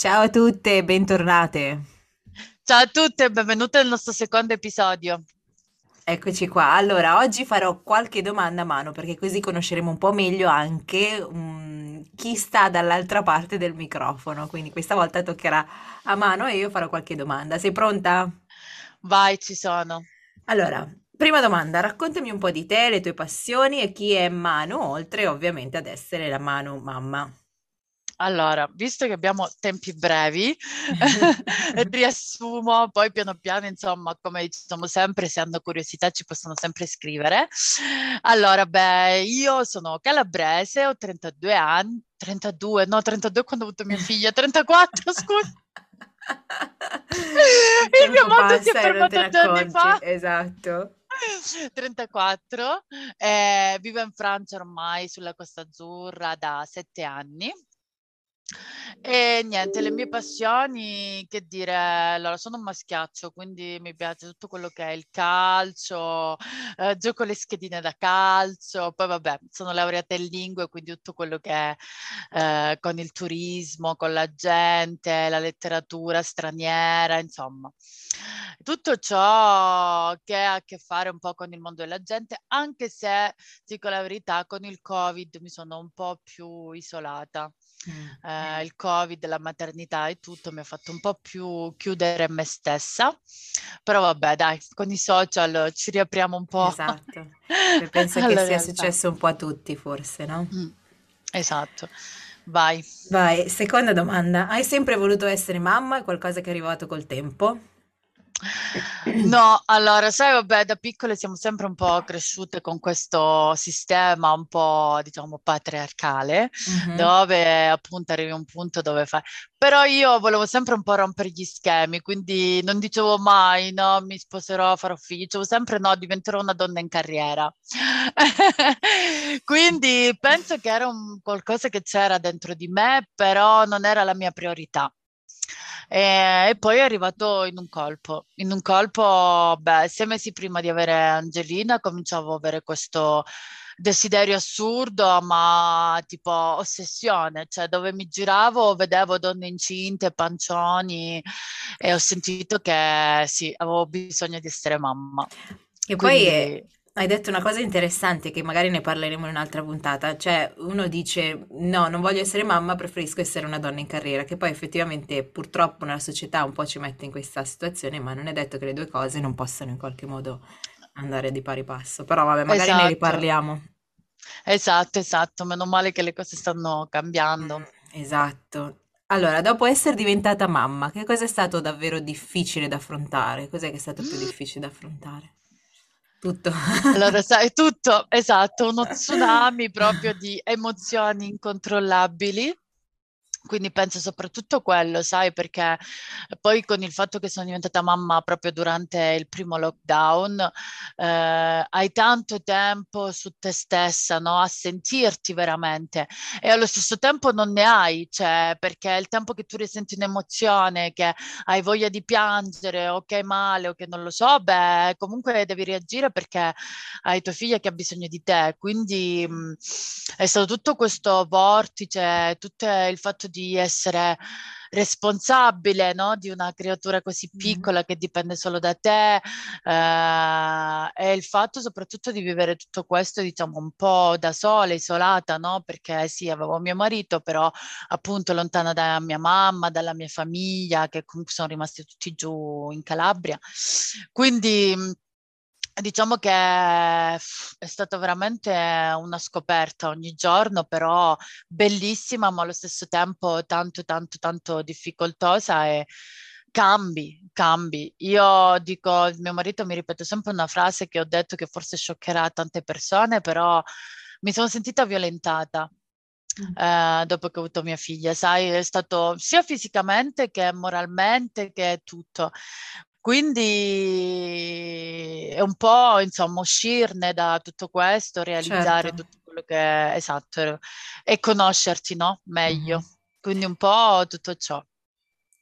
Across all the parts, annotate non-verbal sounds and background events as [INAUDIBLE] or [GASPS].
Ciao a tutte e bentornate. Ciao a tutte e benvenute al nostro secondo episodio. Eccoci qua. Allora, oggi farò qualche domanda a mano perché così conosceremo un po' meglio anche um, chi sta dall'altra parte del microfono. Quindi questa volta toccherà a mano e io farò qualche domanda. Sei pronta? Vai, ci sono. Allora, prima domanda, raccontami un po' di te, le tue passioni e chi è Manu, oltre ovviamente ad essere la Manu mamma. Allora, visto che abbiamo tempi brevi, [LAUGHS] [LAUGHS] riassumo, poi piano piano, insomma, come diciamo sempre, se hanno curiosità ci possono sempre scrivere. Allora, beh, io sono calabrese, ho 32 anni, 32, no, 32 quando ho avuto mia figlia, 34, scusa. Il mio mondo si è fermato due anni fa. Esatto. 34, eh, vivo in Francia ormai sulla Costa Azzurra da sette anni e niente, le mie passioni, che dire, allora sono un maschiaccio, quindi mi piace tutto quello che è il calcio, eh, gioco le schedine da calcio, poi vabbè, sono laureata in lingue, quindi tutto quello che è eh, con il turismo, con la gente, la letteratura straniera, insomma. Tutto ciò che ha a che fare un po' con il mondo della gente, anche se, dico la verità, con il Covid mi sono un po' più isolata. Mm. Eh, il covid, la maternità e tutto mi ha fatto un po' più chiudere me stessa, però vabbè dai, con i social ci riapriamo un po'. Esatto, [LAUGHS] penso che sia realtà. successo un po' a tutti forse, no? Mm. Esatto. Vai. Vai, seconda domanda. Hai sempre voluto essere mamma? È qualcosa che è arrivato col tempo? No, allora, sai, vabbè, da piccole siamo sempre un po' cresciute con questo sistema un po', diciamo, patriarcale, mm-hmm. dove appunto arrivi a un punto dove fai... Però io volevo sempre un po' rompere gli schemi, quindi non dicevo mai, no, mi sposerò, farò figli, dicevo sempre no, diventerò una donna in carriera. [LAUGHS] quindi penso che era un qualcosa che c'era dentro di me, però non era la mia priorità. E, e, poi è arrivato in un colpo. In un colpo, beh, sei mesi prima di avere Angelina cominciavo a avere questo desiderio assurdo, ma tipo ossessione, cioè dove mi giravo vedevo donne incinte, pancioni e ho sentito che sì, avevo bisogno di essere mamma. E Quindi... poi hai detto una cosa interessante che magari ne parleremo in un'altra puntata, cioè uno dice no, non voglio essere mamma, preferisco essere una donna in carriera, che poi effettivamente purtroppo nella società un po' ci mette in questa situazione, ma non è detto che le due cose non possano in qualche modo andare di pari passo, però vabbè, magari esatto. ne riparliamo. Esatto, esatto, meno male che le cose stanno cambiando. Mm, esatto. Allora, dopo essere diventata mamma, che cosa è stato davvero difficile da affrontare? Cos'è che è stato più difficile da affrontare? Tutto. [LAUGHS] Allora, sai, tutto, esatto, uno tsunami proprio di emozioni incontrollabili quindi penso soprattutto quello, sai, perché poi con il fatto che sono diventata mamma proprio durante il primo lockdown, eh, hai tanto tempo su te stessa, no? A sentirti veramente e allo stesso tempo non ne hai, cioè, perché il tempo che tu risenti un'emozione, che hai voglia di piangere o che hai male o che non lo so, beh, comunque devi reagire perché hai tua figlia che ha bisogno di te. Quindi mh, è stato tutto questo vortice, tutto il fatto di essere responsabile no? di una creatura così piccola che dipende solo da te eh, e il fatto soprattutto di vivere tutto questo diciamo un po' da sola, isolata, no? perché sì, avevo mio marito, però appunto lontana da mia mamma, dalla mia famiglia, che comunque sono rimasti tutti giù in Calabria. Quindi Diciamo che è stata veramente una scoperta ogni giorno, però bellissima, ma allo stesso tempo tanto, tanto, tanto difficoltosa e cambi, cambi. Io dico, mio marito mi ripete sempre una frase che ho detto che forse scioccherà tante persone, però mi sono sentita violentata mm. eh, dopo che ho avuto mia figlia, sai, è stato sia fisicamente che moralmente che tutto. Quindi è un po', insomma, uscirne da tutto questo, realizzare certo. tutto quello che è esatto e conoscerti, no? Meglio. Mm-hmm. Quindi un po' tutto ciò.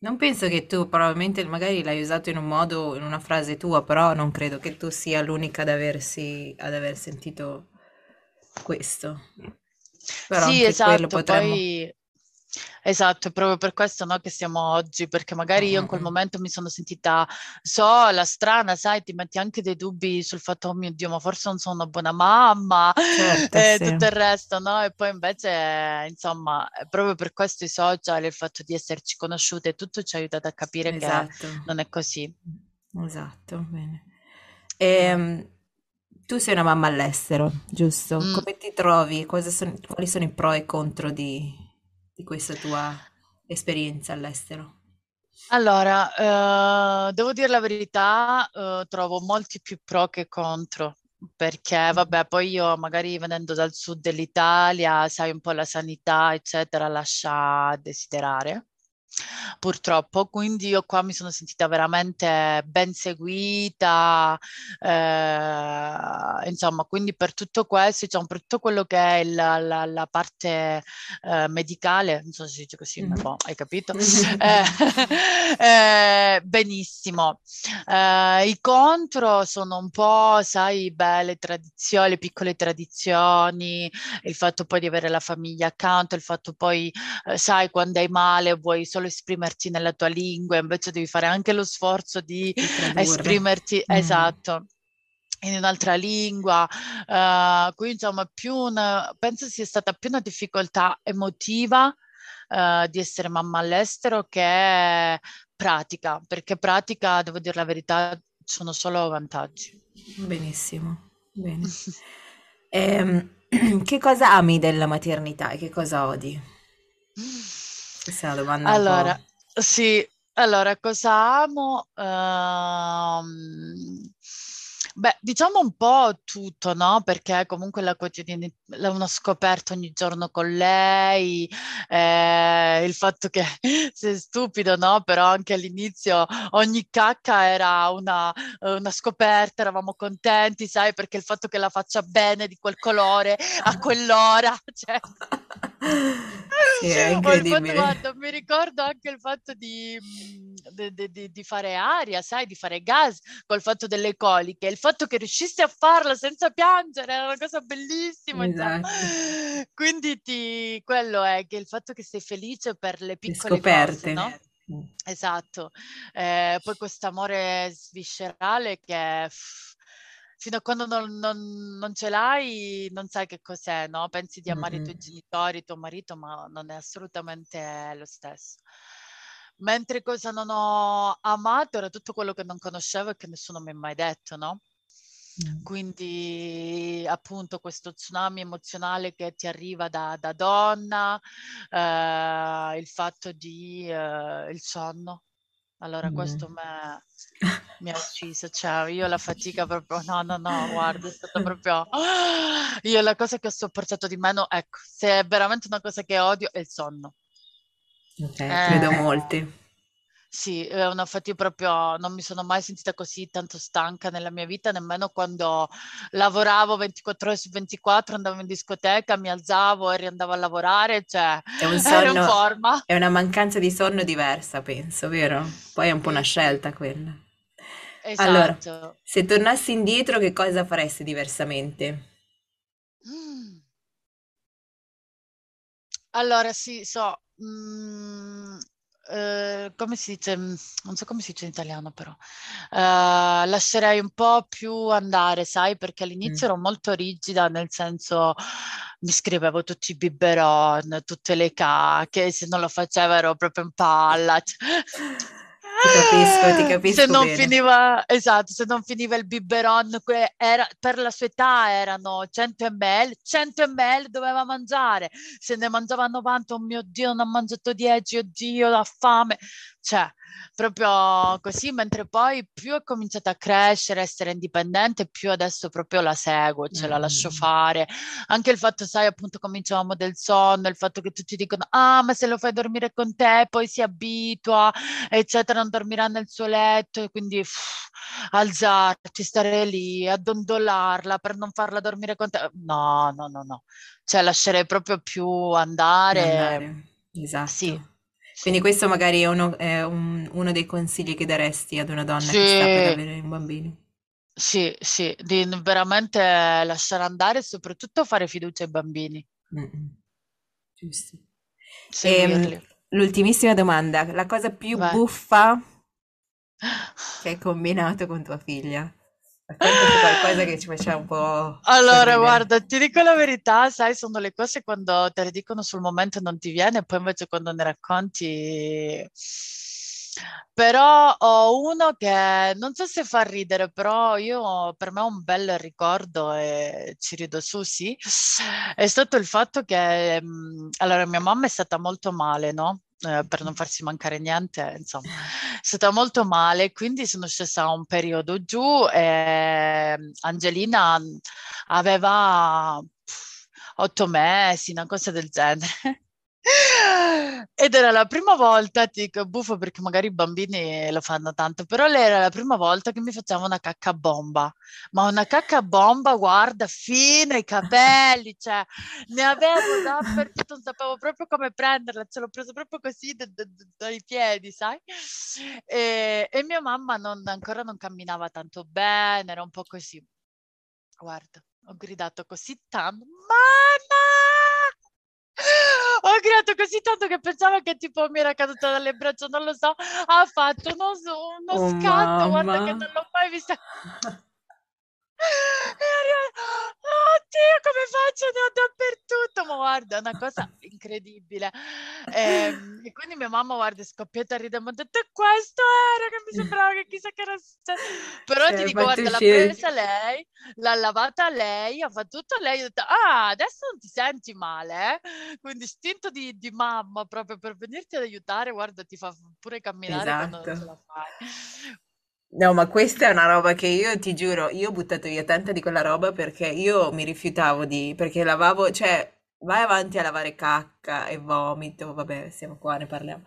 Non penso che tu probabilmente magari l'hai usato in un modo, in una frase tua, però non credo che tu sia l'unica ad aversi, ad aver sentito questo. Però sì, esatto, potremmo... poi Esatto, è proprio per questo no, che siamo oggi, perché magari io in quel momento mi sono sentita sola, strana, sai, ti metti anche dei dubbi sul fatto, oh mio Dio, ma forse non sono una buona mamma certo, e sì. tutto il resto, no? E poi invece, insomma, proprio per questo i social, il fatto di esserci conosciute, tutto ci ha aiutato a capire esatto. che non è così. Esatto, bene. E, ehm, tu sei una mamma all'estero, giusto? Mm. Come ti trovi? Sono, quali sono i pro e i contro di di questa tua esperienza all'estero? Allora, eh, devo dire la verità, eh, trovo molti più pro che contro, perché vabbè, poi io magari venendo dal sud dell'Italia, sai un po' la sanità, eccetera, lascia desiderare purtroppo, quindi io qua mi sono sentita veramente ben seguita, eh, insomma, quindi per tutto questo, diciamo, per tutto quello che è la, la, la parte eh, medicale, non so se si dice così, mm-hmm. ma hai capito? [LAUGHS] eh, [LAUGHS] eh, benissimo. Eh, I contro sono un po', sai, belle tradizioni, le piccole tradizioni, il fatto poi di avere la famiglia accanto, il fatto poi, eh, sai, quando hai male vuoi solo esprimerti nella tua lingua, invece devi fare anche lo sforzo di esprimerti, mm. esatto in un'altra lingua, uh, quindi insomma più una, penso sia stata più una difficoltà emotiva uh, di essere mamma all'estero che pratica, perché pratica, devo dire la verità, sono solo vantaggi. Benissimo, bene. [LAUGHS] eh, [CLEARS THROAT] che cosa ami della maternità e che cosa odi? [LAUGHS] Questa è una domanda Allora, sì, allora cosa amo? Ehm, Beh, diciamo un po' tutto, no? Perché comunque la quotidianità, una scoperta ogni giorno con lei, eh, il fatto che [LAUGHS] sei stupido, no? Però anche all'inizio ogni cacca era una, una, scoperta, eravamo contenti, sai? Perché il fatto che la faccia bene di quel colore a quell'ora, [LAUGHS] cioè... [LAUGHS] Sì, è [LAUGHS] incredibile. Fatto, guarda, mi ricordo anche il fatto di, di, di, di, fare aria, sai, di fare gas col fatto delle coliche, il fatto che riuscissi a farlo senza piangere era una cosa bellissima. Esatto. [LAUGHS] Quindi ti, quello è che il fatto che sei felice per le piccole le scoperte. cose, no? Mm. Esatto. Eh, poi questo amore sviscerale che fino a quando non, non, non, ce l'hai non sai che cos'è, no? Pensi di amare mm-hmm. i tuoi genitori, tuo marito, ma non è assolutamente lo stesso. Mentre cosa non ho amato era tutto quello che non conoscevo e che nessuno mi ha mai detto, no? Mm. Quindi appunto questo tsunami emozionale che ti arriva da, da donna, eh, il fatto di eh, il sonno. Allora questo me, mi ha ucciso, cioè io la fatica proprio, no, no, no, guarda, è stata proprio... [GASPS] Io la cosa che ho sopportato di meno, ecco, se è veramente una cosa che odio è il sonno. Ok, eh, credo molti. Sì, è una fatica proprio, non mi sono mai sentita così tanto stanca nella mia vita, nemmeno quando lavoravo 24 ore su 24, andavo in discoteca, mi alzavo e riandavo a lavorare, cioè è un sonno, [LAUGHS] ero in forma. È una mancanza di sonno diversa, penso, vero? Poi è un po' una scelta quella. Esatto. Allora, se tornassi indietro, che cosa faresti diversamente? Mm. Allora, sì, so, mm, eh, come si dice, mm, non so come si dice in italiano però, eh, lascerei un po' più andare, sai, perché all'inizio mm. ero molto rigida, nel senso mi scrivevo tutti i biberon, tutte le cacche, se non lo facevo ero proprio in palla. Ti capisco, ti capisco se non finiva, esatto, se non finiva il biberon, era, per la sua età erano 100 ml, 100 ml doveva mangiare, se ne mangiava 90, oh mio Dio, non ha mangiato 10, oddio, la fame. Cioè proprio così, mentre poi più è cominciata a crescere, essere indipendente, più adesso proprio la seguo, ce la lascio mm. fare. Anche il fatto, sai, appunto cominciavamo del sonno, il fatto che tutti dicono, ah, ma se lo fai dormire con te, poi si abitua, eccetera, non dormirà nel suo letto, e quindi uff, alzarti, stare lì, addondolarla per non farla dormire con te. No, no, no, no. Cioè lascerei proprio più andare. andare. Esatto. Sì. Quindi questo magari è uno, è un- uno dei consigli che daresti ad una donna che sta per avere un bambino. sì, sì, di veramente lasciare andare e soprattutto fare fiducia ai bambini, Mm-mm. Giusto. Ehm, l'ultimissima domanda, la cosa più Vai. buffa [GASPS] che hai combinato con tua figlia? Raccontaci qualcosa che ci faccia un po' Allora, sorridere. guarda, ti dico la verità, sai, sono le cose quando te le dicono sul momento non ti viene, poi invece quando ne racconti... Però ho uno che non so se fa ridere, però io per me è un bel ricordo e ci rido su, sì. È stato il fatto che, mm, allora, mia mamma è stata molto male, no? Eh, per non farsi mancare niente, insomma, è stata molto male, quindi sono scesa un periodo giù e mm, Angelina aveva otto mesi, una cosa del genere. Ed era la prima volta, ti dico, buffo perché magari i bambini lo fanno tanto, però era la prima volta che mi faceva una cacca bomba, ma una cacca bomba, guarda, fino ai capelli, cioè ne avevo dappertutto, non sapevo proprio come prenderla, ce l'ho presa proprio così d- d- dai piedi, sai? E, e mia mamma non- ancora non camminava tanto bene, era un po' così. Guarda, ho gridato così tanto, mamma! Ho gridato così tanto che pensavo che tipo mi era caduta dalle braccia, non lo so. Ha fatto uno, uno Oh scatto, guarda che mamma. non l'ho mai vista. [LAUGHS] E arriva- Oddio, come faccio? Ne ho dappertutto, ma guarda, è una cosa incredibile. Ehm, E, quindi mia mamma, guarda, è scoppiata a ridere, mi ha detto, "E questo era che mi sembrava che chissà che era successo. Però Cioè, ti dico, guarda, l'ha presa lei, l'ha lavata lei, ha fatto tutto lei, ho detto, ah, adesso non ti senti male, eh? Quindi istinto di, di mamma proprio per venirti ad aiutare, guarda, ti fa pure camminare quando non ce Esatto. la fai. No, ma questa è una roba che io ti giuro, io ho buttato via tanta di quella roba perché io mi rifiutavo di, perché lavavo, cioè, vai avanti a lavare cacca e vomito, vabbè, siamo qua, ne parliamo.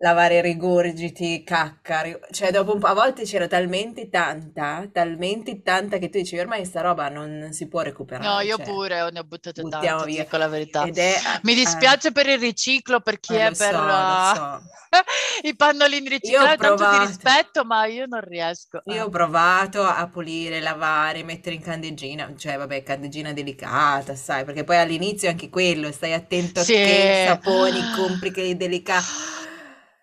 Lavare rigorgiti, cacca, cioè dopo un po', a volte c'era talmente tanta, talmente tanta che tu dicevi ormai sta roba non, si può No, recuperare, io cioè, pure ne ho buttate tante, via. dico la verità. È, Mi eh, dispiace per il riciclo, per chi eh, è per so, uh, so. [LAUGHS] i pannolini Io ho riciclati, provato. rispetto, ma io non riesco. Io ho provato a pulire, lavare, mettere in candeggina, cioè vabbè, candeggina delicata, sai, perché poi all'inizio anche quello, stai attento a che saponi [GASPS] compri, che delicati.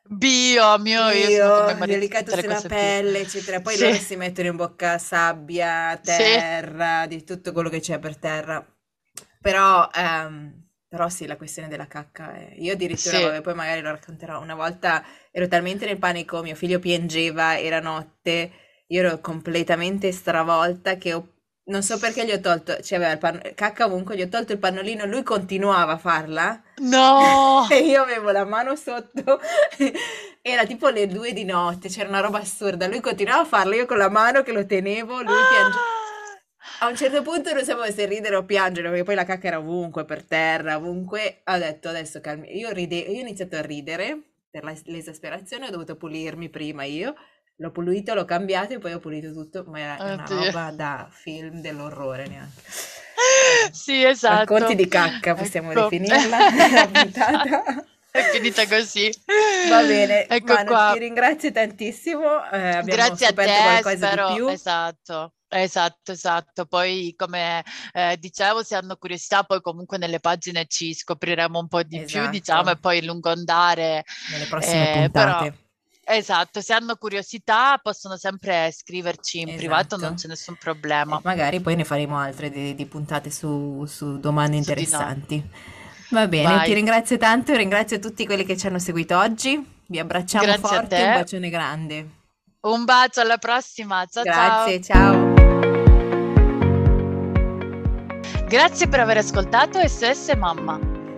Bio, mio, io sono come Io, marito, delicato sulla bio. pelle, eccetera. Poi Sì, loro si mettono in bocca sabbia, sì. terra, di tutto quello che c'è per terra. Però, ehm, però sì, la questione della cacca. è- Io addirittura, Sì. vabbè, poi magari lo racconterò. Una volta ero talmente nel panico, mio figlio piangeva, era notte, io ero completamente stravolta che ho- non so perché gli ho tolto, cioè aveva il panno- cacca ovunque, gli ho tolto il pannolino, lui continuava a farla. No, [LAUGHS] E io avevo la mano sotto, [LAUGHS] era tipo le due di notte, c'era una roba assurda. Lui continuava a farlo, io con la mano che lo tenevo, lui piangeva. A un certo punto non sapevo se ridere o piangere, perché poi la cacca era ovunque, per terra, ovunque. Ho detto adesso calmi. Io, ride- io ho iniziato a ridere per la- l'esasperazione, ho dovuto pulirmi prima io. L'ho pulito, l'ho cambiato e poi ho pulito tutto, ma era una oddio. roba da film dell'orrore neanche. [LAUGHS] Sì, esatto. Racconti di cacca, possiamo Ecco. definirla [LAUGHS] la puntata. È finita così. Va bene, Ecco Manu, qua. ti ringrazio tantissimo. eh, abbiamo Grazie a te, qualcosa spero, di più. esatto, esatto, esatto. Poi, come eh, dicevo, se hanno curiosità, poi comunque nelle pagine ci scopriremo un po' di più, diciamo, e Esatto, poi lungo andare. nelle prossime eh, però, puntate. Esatto, se hanno curiosità possono sempre scriverci in privato, non Esatto. c'è nessun E problema. magari poi ne faremo altre di, di puntate su, su domande Su interessanti. Va bene, ti Vai. ringrazio tanto, ringrazio tutti quelli che ci hanno seguito oggi. Vi abbracciamo Grazie forte, un bacione grande. Un bacio, alla prossima. Ciao ciao. Grazie, ciao. Grazie per aver ascoltato SOS Mamma.